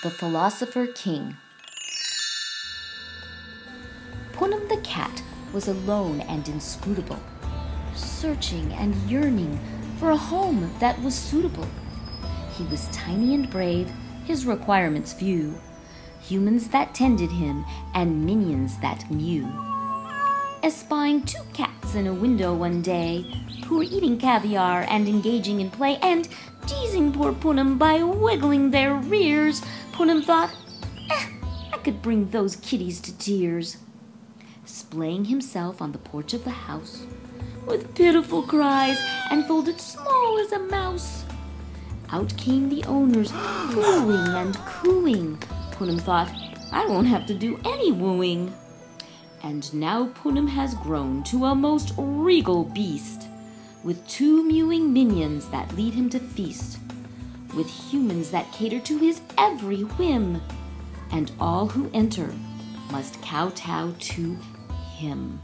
The Philosopher King Punam the cat was alone and inscrutable, searching and yearning for a home that was suitable. He was tiny and brave, his requirements few, humans that tended him, and minions that mew. Espying two cats in a window one day, who were eating caviar and engaging in play, and teasing poor Punam by wiggling their rears, Punam thought, eh, I could bring those kitties to tears. Splaying himself on the porch of the house, with pitiful cries and folded small as a mouse. Out came the owners, cooing and cooing. Punam thought, I won't have to do any wooing. And now Punam has grown to a most regal beast, with two mewing minions that lead him to feast, with humans that cater to his every whim, and all who enter must kowtow to him.